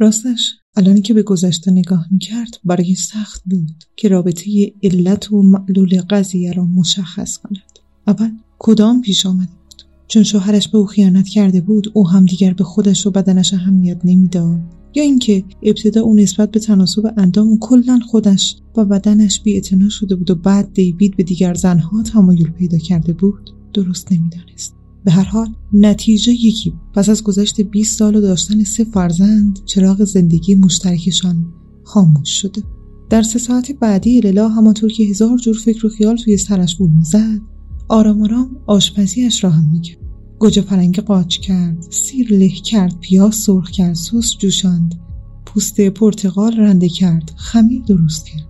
راستش الانی که به گذشته نگاه می‌کرد برای سخت بود که رابطه علت و معلول قضیه را مشخص کند. اول کدام پیش آمده بود؟ چون شوهرش به او خیانت کرده بود او هم دیگر به خودش و بدنش اهمیت نمی‌داد. یا اینکه ابتدا او نسبت به تناسب اندام و کلا خودش و بدنش بیاعتنا شده بود و بعد دیوید به دیگر زنها تمایل پیدا کرده بود درست نمی‌دانست. به هر حال نتیجه یکی پس از گذشت 20 سال و داشتن سه فرزند چراغ زندگی مشترکشان خاموش شده. در سه ساعت بعدی للا همانطور که هزار جور فکر و خیال توی سرش بود می‌زد آرام آرام آشپزیش را هم می‌کرد گوجه فرنگی قاچ کرد سیر له کرد پیاز سرخ کرد سس جوشاند پوست پرتقال رنده کرد خمیر درست کرد.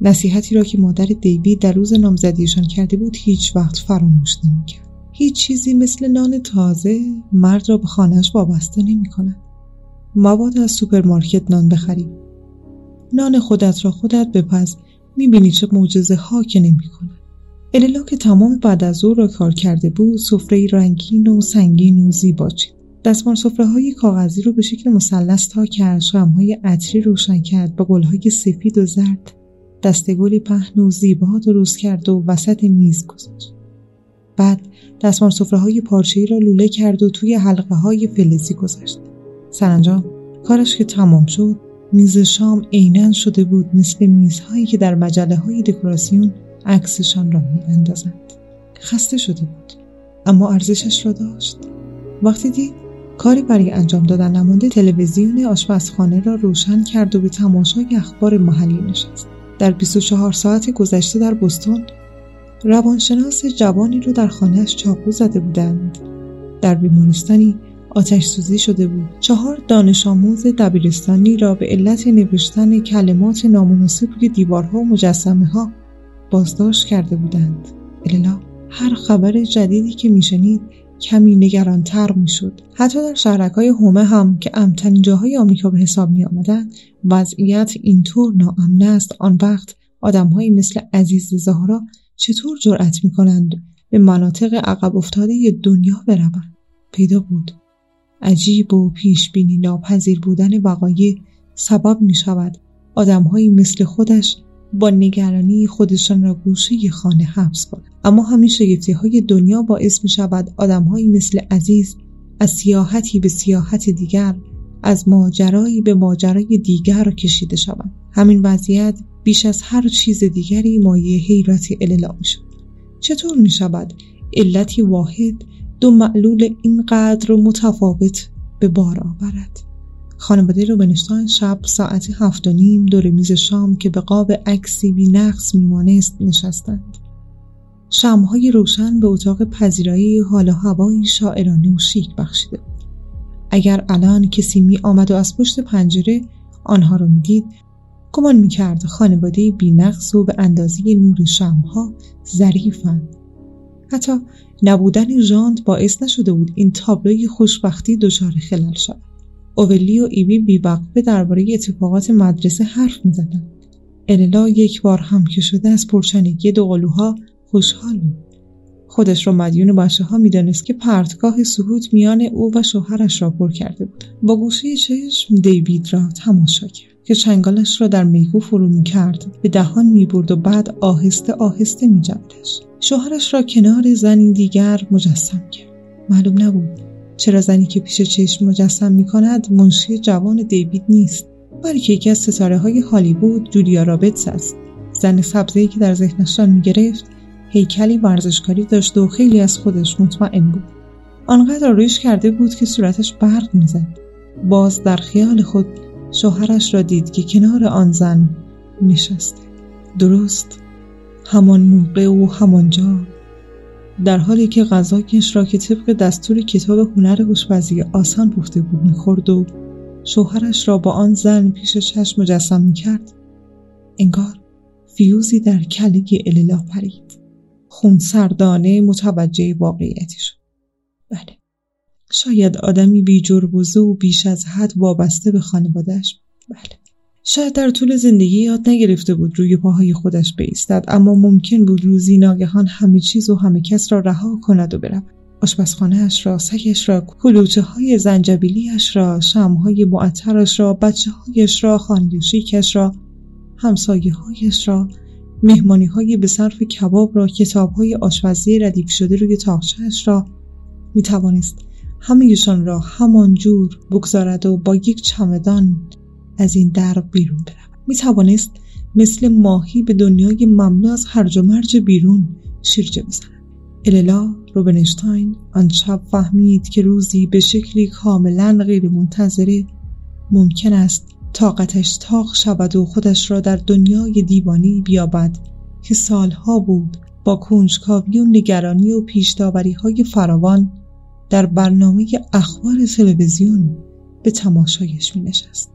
نصیحتی را که مادر دیوید در روز نامزدیشان کرده بود هیچ وقت فراموش نمی‌کرد. هیچ چیزی مثل نان تازه مرد را به خانهش وابسته نمی کند. مبادا از سوپرمارکت نان بخری. نان خودت را خودت بپز می‌بینی چه معجزه ها که نمی کند. اللا که تمام بعد از ظهر را کار کرده بود سفره رنگین و سنگین و زیبا چید. دستمال سفره های کاغذی رو به شکل مثلث تا کرد های عطری روشن کرد با های سفید و زرد دسته گلی پهن و زیبا درست کرد و وسط میز گذاشت بعد دستمال سفره های پارچه‌ای را لوله کرد و توی حلقه های فلزی گذاشت. سرانجام کارش که تمام شد میز شام عینا شده بود مثل میزهایی که در مجله های دکوراسیون عکسشان را میاندازند. خسته شده بود اما ارزشش را داشت. وقتی دید کاری برای انجام دادن نمانده تلویزیون آشپزخانه را روشن کرد و به تماشای اخبار محلی نشست. در 24 ساعت گذشته در بستون روانشناس جوانی رو در خانهش چاقو زده بودند. در بیمارستانی آتش سوزی شده بود. چهار دانش آموز دبیرستانی را به علت نوشتن کلمات نامناسب روی دیوارها و مجسمه ها بازداشت کرده بودند. الا هر خبر جدیدی که میشنید کمی نگرانتر می‌شد. حتی در شهرک های هومه هم که امترین جاهای آمریکا به حساب می آمدن وضعیت اینطور ناامن است. آن وقت آدمهایی مثل عزیز زهرا چطور جرأت می کنند به مناطق عقب افتاده دنیا بروند؟ پیدا بود. عجیب و پیش بینی ناپذیر بودن وقایع سبب می شود آدمهایی مثل خودش با نگرانی خودشان را گوشه خانه حبس کنند. اما همین شگفتی های دنیا باعث می شود آدمهایی مثل عزیز از سیاحتی به سیاحت دیگر از ماجرایی به ماجرای دیگر را کشیده شوند. همین وضعیت بیش از هر چیز دیگری مایه حیرت اللا شد. چطور می شود علتی واحد دو معلول اینقدر متفاوت به بار آورد؟ خانواده روبنشتاین شب ساعت هفت و نیم دور میز شام که به قاب عکسی بی نقص میمانست نشستند. شمهای روشن به اتاق پذیرایی حال و هوایی شاعرانه و شیک بخشیده بود. اگر الان کسی می آمد و از پشت پنجره آنها را می‌دید گمان می‌کرد خانواده بینقص و به اندازه نور شمها ظریفند حتی نبودن ژاند باعث نشده بود این تابلوی خوشبختی دچار خلل شود. اولی و ایوی بیوقفه درباره اتفاقات مدرسه حرف می‌زدند. اللا یک بار هم که شده از پرچانگی دوقلوها خوشحال بود. خودش را مدیون بچه ها می‌دانست که پرتگاه سهوت میان او و شوهرش را پر کرده بود. با گوشه چشم دیوید را تماشا کرد. که چنگالش را در میگو فرو می کرد به دهان می برد و بعد آهسته آهسته می جمدش. شوهرش را کنار زنی دیگر مجسم کرد. معلوم نبود چرا زنی که پیش چشم مجسم می کند منشی جوان دیوید نیست بلکه یکی از ستاره های هالیوود جولیا رابتس است. زن سبزی که در ذهنشان می گرفت هیکلی ورزشکاری داشت و خیلی از خودش مطمئن بود. آنقدر آرایش کرده بود که صورتش برق می‌زد. باز در خیال خود شوهرش را دید که کنار آن زن نشسته. درست همان موقع و همانجا. در حالی که غذاکش را که طبق دستور کتاب هنر آشپزی آسان پخته بود می‌خورد و شوهرش را با آن زن پیش چشم مجسم می‌کرد انگار فیوزی در کله اللا پرید. خون سردانه متوجه واقعیتی شد. بله. شاید آدمی بی جربوزه و بیش از حد وابسته به خانوادهش بله. شاید در طول زندگی یاد نگرفته بود روی پاهای خودش بیستد اما ممکن بود روزی ناگهان همه چیز و همه کس را رها کند و برود. آشپزخانهاش را سگش را کلوچه های زنجبیلیش را شمهای معطرش را بچه هایش را خانگشیکش را همسایه هایش را مهمانی های به صرف کباب را کتاب های آشپزی ردیف شده روی تاخچهاش را می توانست همهشان را همان جور بگذارد و با یک چمدان از این در بیرون برود می توانست مثل ماهی به دنیای مملو از هرج و مرج بیرون شیرجه بزند. اللا روبنشتاین آن شب فهمید که روزی به شکلی کاملا غیرمنتظره ممکن است طاقتش تاق شود و خودش را در دنیای دیوانی بیابد که سالها بود با کنجکاوی و نگرانی و پیشداوری های فراوان در برنامه اخبار تلویزیون به تماشایش می نشست.